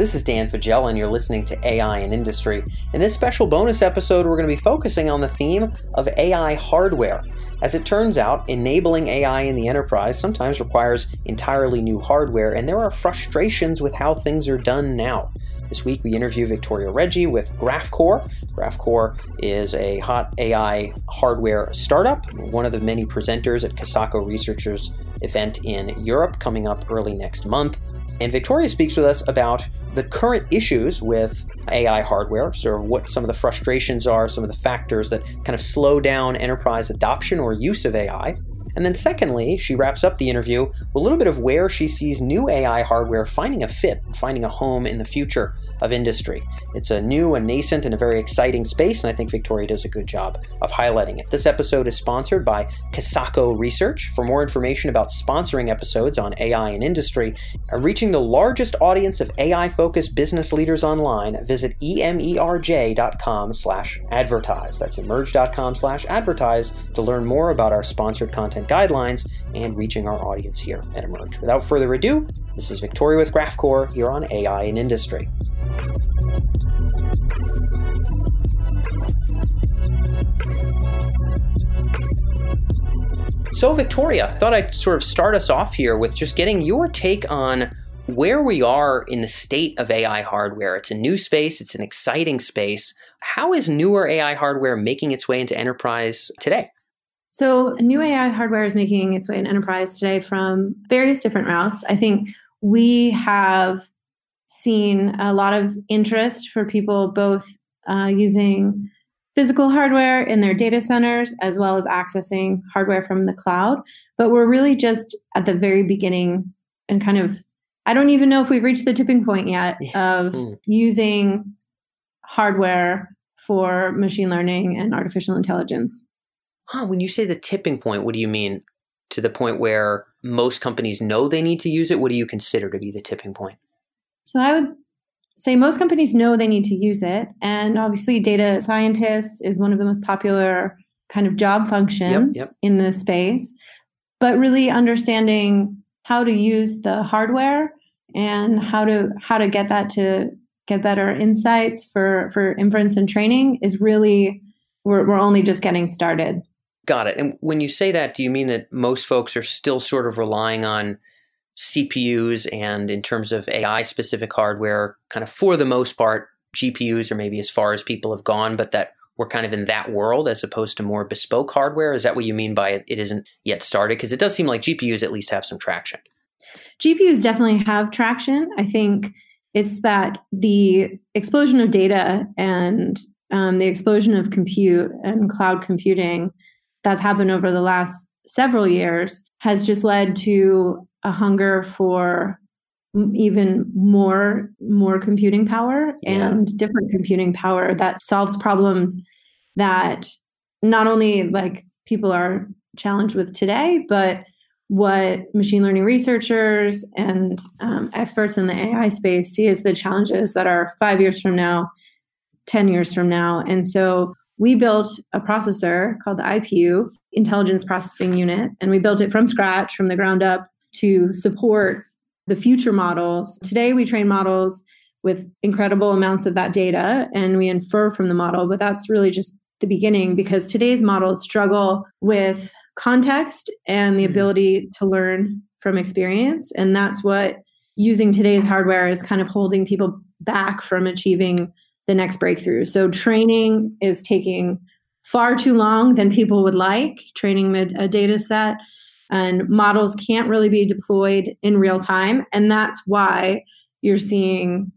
This is Dan Faggella, and you're listening to AI in Industry. In this special bonus episode, we're going to be focusing on the theme of AI hardware. As it turns out, enabling AI in the enterprise sometimes requires entirely new hardware, and there are frustrations with how things are done now. This week we interview Victoria Rege with Graphcore. Graphcore is a hot AI hardware startup, one of the many presenters at Kisaco Researchers event in Europe coming up early next month. And Victoria speaks with us about the current issues with AI hardware, sort of what some of the frustrations are, some of the factors that kind of slow down enterprise adoption or use of AI. And then, secondly, she wraps up the interview with a little bit of where she sees new AI hardware finding a fit and finding a home in the future of industry. It's a new and nascent and a very exciting space, and I think Victoria does a good job of highlighting it. This episode is sponsored by Kisaco Research. For more information about sponsoring episodes on AI and industry and reaching the largest audience of AI-focused business leaders online, visit emerj.com slash advertise. That's emerj.com slash advertise to learn more about our sponsored content guidelines and reaching our audience here at Emerj. Without further ado, this is Victoria with Graphcore here on AI and Industry. So, Victoria, I thought I'd sort of start us off here with just getting your take on where we are in the state of AI hardware. It's a new space, it's an exciting space. How is newer AI hardware making its way into enterprise today? So, new AI hardware is making its way in enterprise today from various different routes. I think we have seen a lot of interest for people both uh, using physical hardware in their data centers as well as accessing hardware from the cloud. But we're really just at the very beginning and kind of, I don't even know if we've reached the tipping point yet of mm. using hardware for machine learning and artificial intelligence. Huh, when you say the tipping point, what do you mean? To the point where most companies know they need to use it? What do you consider to be the tipping point? So I would say most companies know they need to use it. And obviously, data scientists is one of the most popular kind of job functions yep, yep. in this space. But really understanding how to use the hardware and how to how to get that to get better insights for for inference and training is really we're, we're only just getting started got it and when you say that do you mean that most folks are still sort of relying on CPUs and in terms of AI specific hardware, kind of for the most part, GPUs are maybe as far as people have gone, but that we're kind of in that world as opposed to more bespoke hardware. Is that what you mean by it, it isn't yet started? Because it does seem like GPUs at least have some traction. GPUs definitely have traction. I think it's that the explosion of data and um, the explosion of compute and cloud computing that's happened over the last several years has just led to a hunger for even more more computing power yeah. and different computing power that solves problems that not only like people are challenged with today but what machine learning researchers and um, experts in the ai space see as the challenges that are five years from now 10 years from now and so we built a processor called the ipu intelligence processing unit and we built it from scratch from the ground up to support the future models. Today, we train models with incredible amounts of that data and we infer from the model, but that's really just the beginning because today's models struggle with context and the mm-hmm. ability to learn from experience. And that's what using today's hardware is kind of holding people back from achieving the next breakthrough. So, training is taking far too long than people would like, training a data set and models can't really be deployed in real time and that's why you're seeing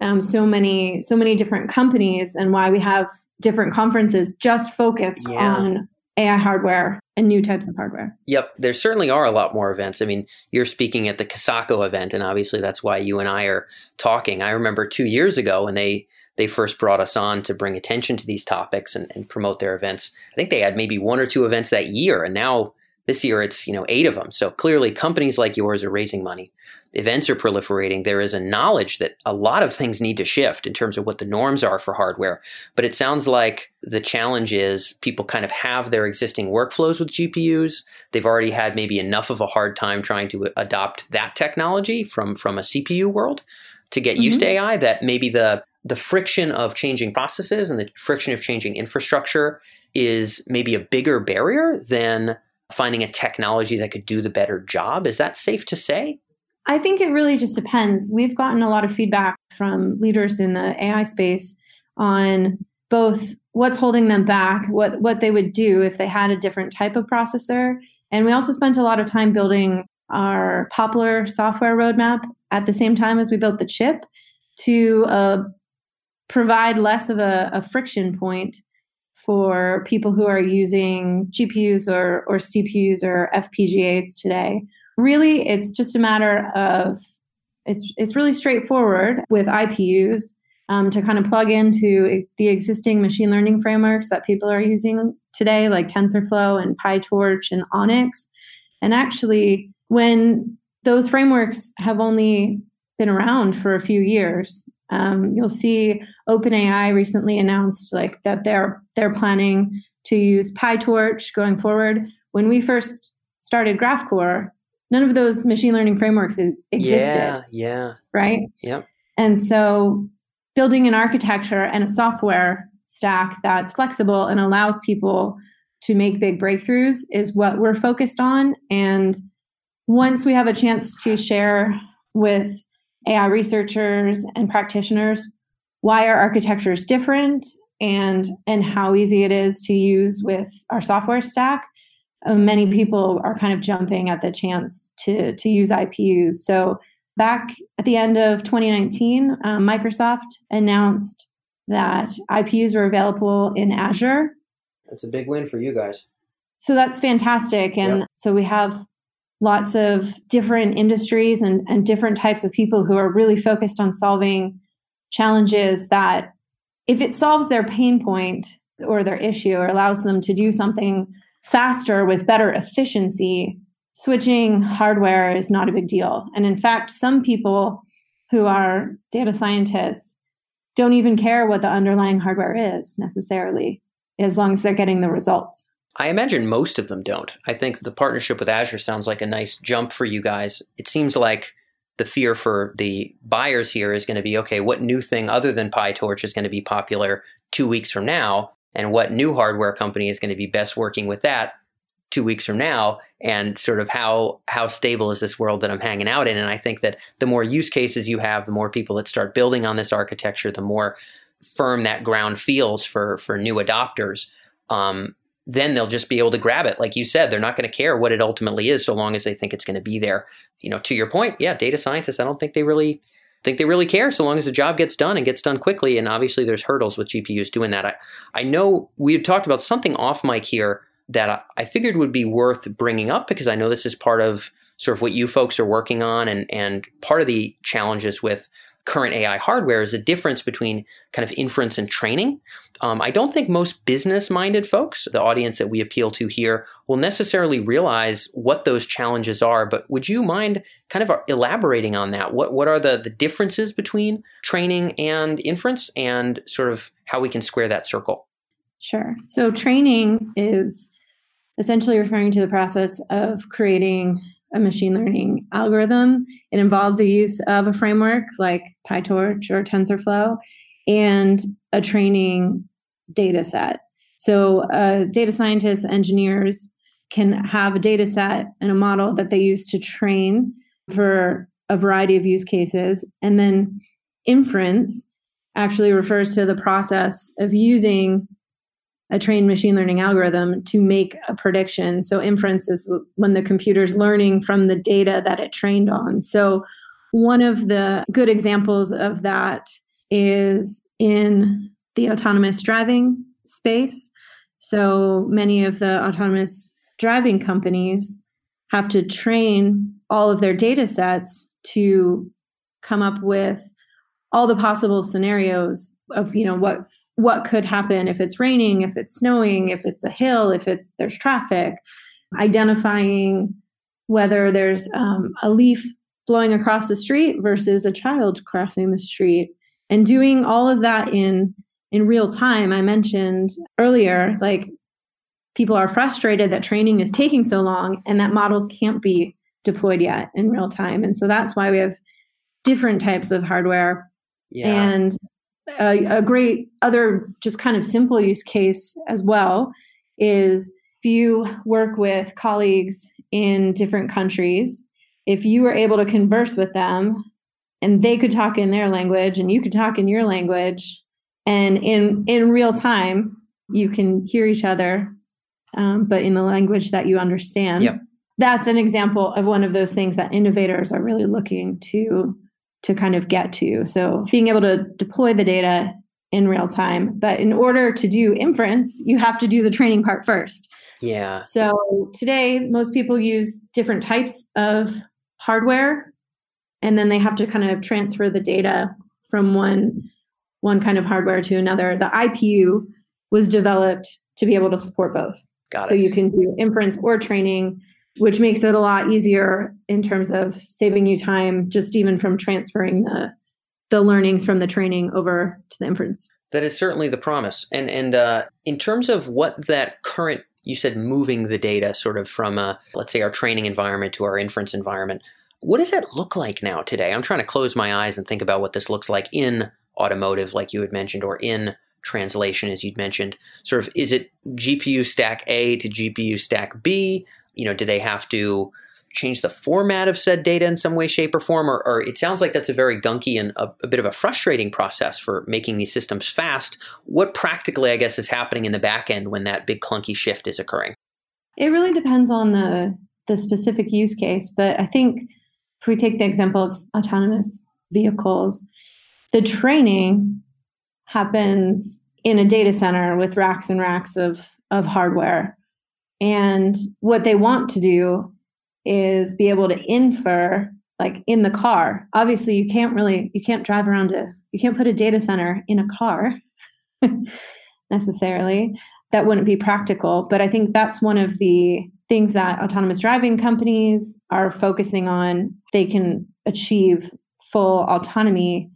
um, so many so many different companies and why we have different conferences just focused yeah. on AI hardware and new types of hardware. Yep, there certainly are a lot more events. I mean, you're speaking at the Kisaco event, and obviously that's why you and I are talking. I remember two years ago when they they first brought us on to bring attention to these topics and, and promote their events. I think they had maybe one or two events that year, and now this year it's, you know, eight of them. So clearly companies like yours are raising money. Events are proliferating. There is a knowledge that a lot of things need to shift in terms of what the norms are for hardware. But it sounds like the challenge is people kind of have their existing workflows with GPUs. They've already had maybe enough of a hard time trying to adopt that technology from, from a CPU world. to get mm-hmm. used to AI that maybe the the friction of changing processes and the friction of changing infrastructure is maybe a bigger barrier than finding a technology that could do the better job. Is that safe to say? I think it really just depends. We've gotten a lot of feedback from leaders in the AI space on both what's holding them back, what what they would do if they had a different type of processor, and we also spent a lot of time building our Poplar software roadmap at the same time as we built the chip to uh, provide less of a, a friction point for people who are using GPUs or, or CPUs or FPGAs today. Really, it's just a matter of it's it's really straightforward with IPUs um, to kind of plug into the existing machine learning frameworks that people are using today, like TensorFlow and PyTorch and ONNX. And actually, when those frameworks have only been around for a few years, um, you'll see OpenAI recently announced like that they're they're planning to use PyTorch going forward. When we first started GraphCore, none of those machine learning frameworks existed. Yeah, yeah. Right? Yep. And so building an architecture and a software stack that's flexible and allows people to make big breakthroughs is what we're focused on. And once we have a chance to share with AI researchers and practitioners why our architecture is different and and how easy it is to use with our software stack, uh, many people are kind of jumping at the chance to to use IPUs. So back at the end of 2019, uh, Microsoft announced that IPUs were available in Azure. That's a big win for you guys. So that's fantastic. And yep. so we have lots of different industries and, and different types of people who are really focused on solving challenges that if it solves their pain point or their issue or allows them to do something faster with better efficiency, switching hardware is not a big deal. And in fact, some people who are data scientists don't even care what the underlying hardware is necessarily, as long as they're getting the results. I imagine most of them don't. I think the partnership with Azure sounds like a nice jump for you guys. It seems like the fear for the buyers here is going to be okay, what new thing other than PyTorch is going to be popular two weeks from now? And what new hardware company is going to be best working with that two weeks from now? And sort of how how stable is this world that I'm hanging out in? And I think that the more use cases you have, the more people that start building on this architecture, the more firm that ground feels for for new adopters. Um, then they'll just be able to grab it. Like you said, they're not going to care what it ultimately is so long as they think it's going to be there. You know, to your point, yeah, data scientists, I don't think they really think they really care so long as the job gets done and gets done quickly. And obviously there's hurdles with GPUs doing that. I, I know we had talked about something off mic here that I, I figured would be worth bringing up because I know this is part of sort of what you folks are working on and, and part of the challenges with current AI hardware is a difference between kind of inference and training. Um, I don't think most business minded folks, the audience that we appeal to here, will necessarily realize what those challenges are. But would you mind kind of elaborating on that? What, what are the, the differences between training and inference and sort of how we can square that circle? Sure. So, training is essentially referring to the process of creating a machine learning algorithm. It involves the use of a framework like PyTorch or TensorFlow and a training data set. So, uh, data scientists, engineers can have a data set and a model that they use to train for a variety of use cases. And then inference actually refers to the process of using a trained machine learning algorithm to make a prediction. So inference is when the computer's learning from the data that it trained on. So one of the good examples of that is in the autonomous driving space. So many of the autonomous driving companies have to train all of their data sets to come up with all the possible scenarios of you know what what could happen if it's raining, if it's snowing, if it's a hill, if it's there's traffic, identifying whether there's um, a leaf blowing across the street versus a child crossing the street, and doing all of that in in real time. I mentioned earlier, like people are frustrated that training is taking so long and that models can't be deployed yet in real time, and so that's why we have different types of hardware. Yeah. And a, a great other just kind of simple use case as well is if you work with colleagues in different countries, if you were able to converse with them and they could talk in their language and you could talk in your language and in in real time you can hear each other um, but in the language that you understand Yep. that's an example of one of those things that innovators are really looking to to kind of get to so being able to deploy the data in real time but in order to do inference you have to do the training part first yeah. so today, most people use different types of hardware, and then they have to kind of transfer the data from one one kind of hardware to another. The IPU was developed to be able to support both, Got so it. you can do inference or training, which makes it a lot easier in terms of saving you time, just even from transferring the the learnings from the training over to the inference. That is certainly the promise. And and uh, in terms of what that current, you said moving the data sort of from, uh, let's say, our training environment to our inference environment. What does that look like now today? I'm trying to close my eyes and think about what this looks like in automotive, like you had mentioned, or in translation, as you'd mentioned. Sort of, is it GPU stack A to GPU stack B? You know, do they have to change the format of said data in some way, shape, or form? Or, or it sounds like that's a very gunky and a, a bit of a frustrating process for making these systems fast. What practically, I guess, is happening in the back end when that big clunky shift is occurring? It really depends on the the specific use case, but I think if we take the example of autonomous vehicles, the training happens in a data center with racks and racks of of hardware. And what they want to do is be able to infer like in the car. Obviously, you can't really you can't drive around a you can't put a data center in a car necessarily that wouldn't be practical. But I think that's one of the things that autonomous driving companies are focusing on. They can achieve full autonomy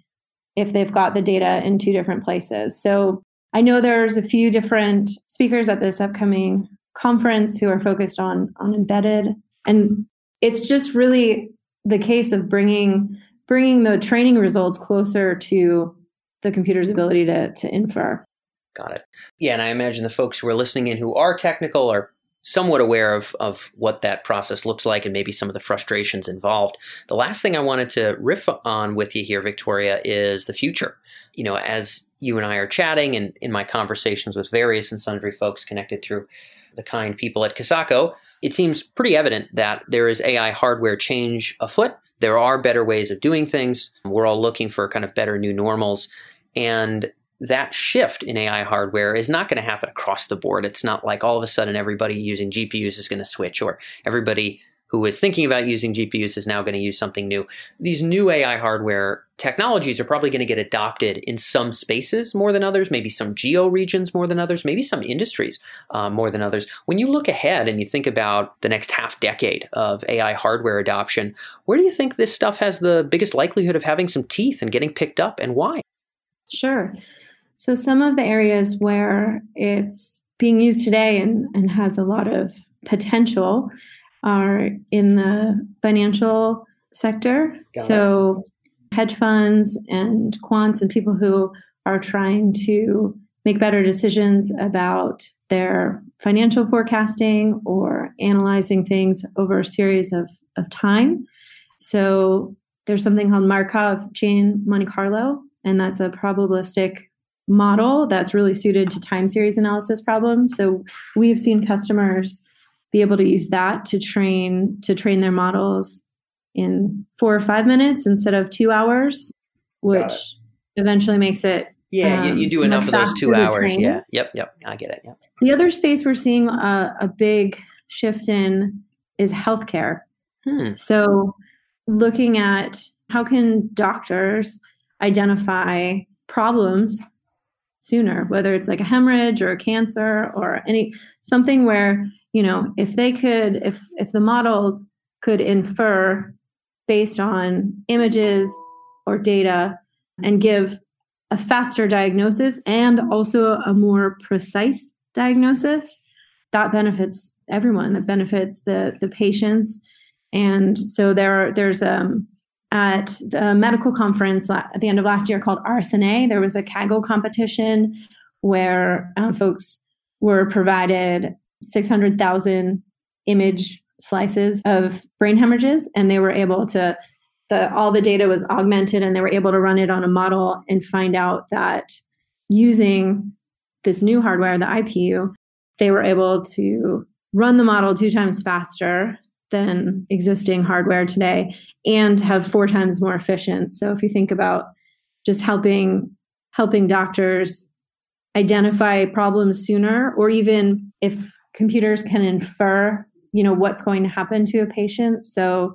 if they've got the data in two different places. So I know there's a few different speakers at this upcoming conference who are focused on on embedded and it's just really the case of bringing bringing the training results closer to the computer's ability to to infer Got it. Yeah, and I imagine the folks who are listening in who are technical are somewhat aware of, of what that process looks like and maybe some of the frustrations involved. The last thing I wanted to riff on with you here, Victoria, is the future. You know, as you and I are chatting and in my conversations with various and sundry folks connected through the kind people at Kisaco, it seems pretty evident that there is AI hardware change afoot. There are better ways of doing things. We're all looking for kind of better new normals. And that shift in AI hardware is not going to happen across the board. It's not like all of a sudden everybody using GPUs is going to switch or everybody who is thinking about using GPUs is now going to use something new. These new AI hardware technologies are probably going to get adopted in some spaces more than others, maybe some geo regions more than others, maybe some industries uh, more than others. When you look ahead and you think about the next half decade of AI hardware adoption, where do you think this stuff has the biggest likelihood of having some teeth and getting picked up and why? Sure. So some of the areas where it's being used today and, and has a lot of potential are in the financial sector. Got so hedge funds and quants and people who are trying to make better decisions about their financial forecasting or analyzing things over a series of, of time. So there's something called Markov chain Monte Carlo, and that's a probabilistic model that's really suited to time series analysis problems. So we've seen customers be able to use that to train to train their models in four or five minutes instead of two hours, which eventually makes it Yeah, you, you do Um, enough of those two hours. train. Yeah, yep, yep. I get it. Yep. the other space we're seeing a, a big shift in is healthcare. Hmm. So, looking at how can doctors identify problems sooner, whether it's like a hemorrhage or a cancer or any something where you know if they could if if the models could infer based on images or data and give a faster diagnosis and also a more precise diagnosis that benefits everyone. That benefits the the patients. And so there are, there's um at the medical conference at the end of last year called RSNA. There was a Kaggle competition where um, folks were provided 600,000 image slices of brain hemorrhages, and they were able to. The, all the data was augmented, and they were able to run it on a model and find out that using this new hardware, the IPU, they were able to run the model two times faster than existing hardware today and have four times more efficient. So if you think about just helping helping doctors identify problems sooner or even if computers can infer, you know, what's going to happen to a patient so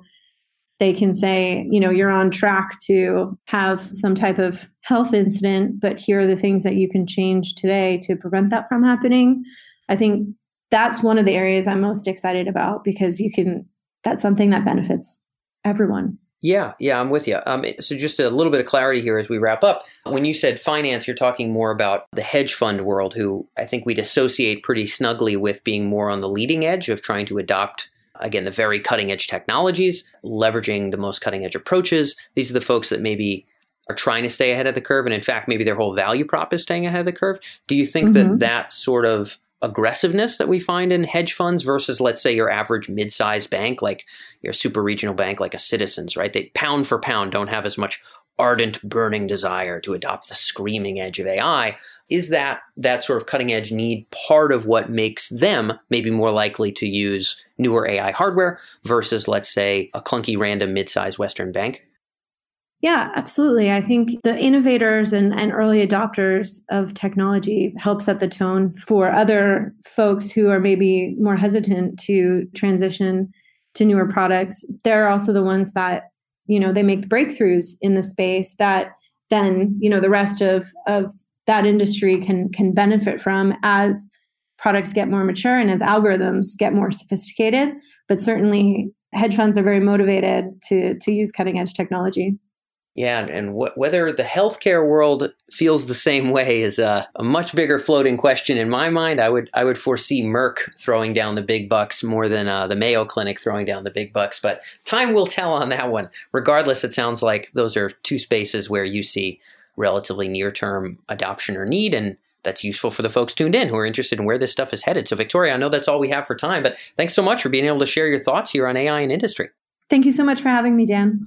they can say, you know, you're on track to have some type of health incident, but here are the things that you can change today to prevent that from happening. I think that's one of the areas I'm most excited about because you can, that's something that benefits everyone. Yeah, yeah, I'm with you. Um, so, just a little bit of clarity here as we wrap up. When you said finance, you're talking more about the hedge fund world, who I think we'd associate pretty snugly with being more on the leading edge of trying to adopt, again, the very cutting edge technologies, leveraging the most cutting edge approaches. These are the folks that maybe are trying to stay ahead of the curve. And in fact, maybe their whole value prop is staying ahead of the curve. Do you think mm-hmm. that that sort of aggressiveness that we find in hedge funds versus let's say your average mid-sized bank like your super regional bank like a citizens right? They pound for pound don't have as much ardent burning desire to adopt the screaming edge of ai is that that sort of cutting edge need part of what makes them maybe more likely to use newer ai hardware versus let's say a clunky random mid-sized western bank yeah, absolutely. I think the innovators and, and early adopters of technology help set the tone for other folks who are maybe more hesitant to transition to newer products. They're also the ones that, you know, they make the breakthroughs in the space that then, you know, the rest of, of that industry can can benefit from as products get more mature and as algorithms get more sophisticated. But certainly hedge funds are very motivated to to use cutting edge technology. Yeah, and wh- whether the healthcare world feels the same way is a, a, much bigger floating question in my mind. I would I would foresee Merck throwing down the big bucks more than uh, the Mayo Clinic throwing down the big bucks, but time will tell on that one. Regardless, it sounds like those are two spaces where you see relatively near term adoption or need, and that's useful for the folks tuned in who are interested in where this stuff is headed. So, Victoria, I know that's all we have for time, but thanks so much for being able to share your thoughts here on AI and industry. Thank you so much for having me, Dan.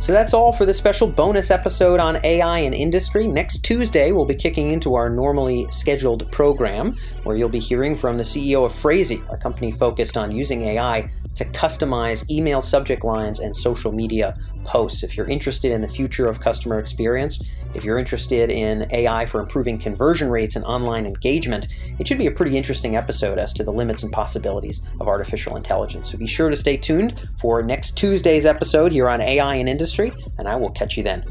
So that's all for this special bonus episode on AI and industry. Next Tuesday, we'll be kicking into our normally scheduled program, where you'll be hearing from the CEO of Phrasee, a company focused on using AI to customize email subject lines and social media posts. If you're interested in the future of customer experience, if you're interested in AI for improving conversion rates and online engagement, it should be a pretty interesting episode as to the limits and possibilities of artificial intelligence. So be sure to stay tuned for next Tuesday's episode here on AI and Industry, and I will catch you then.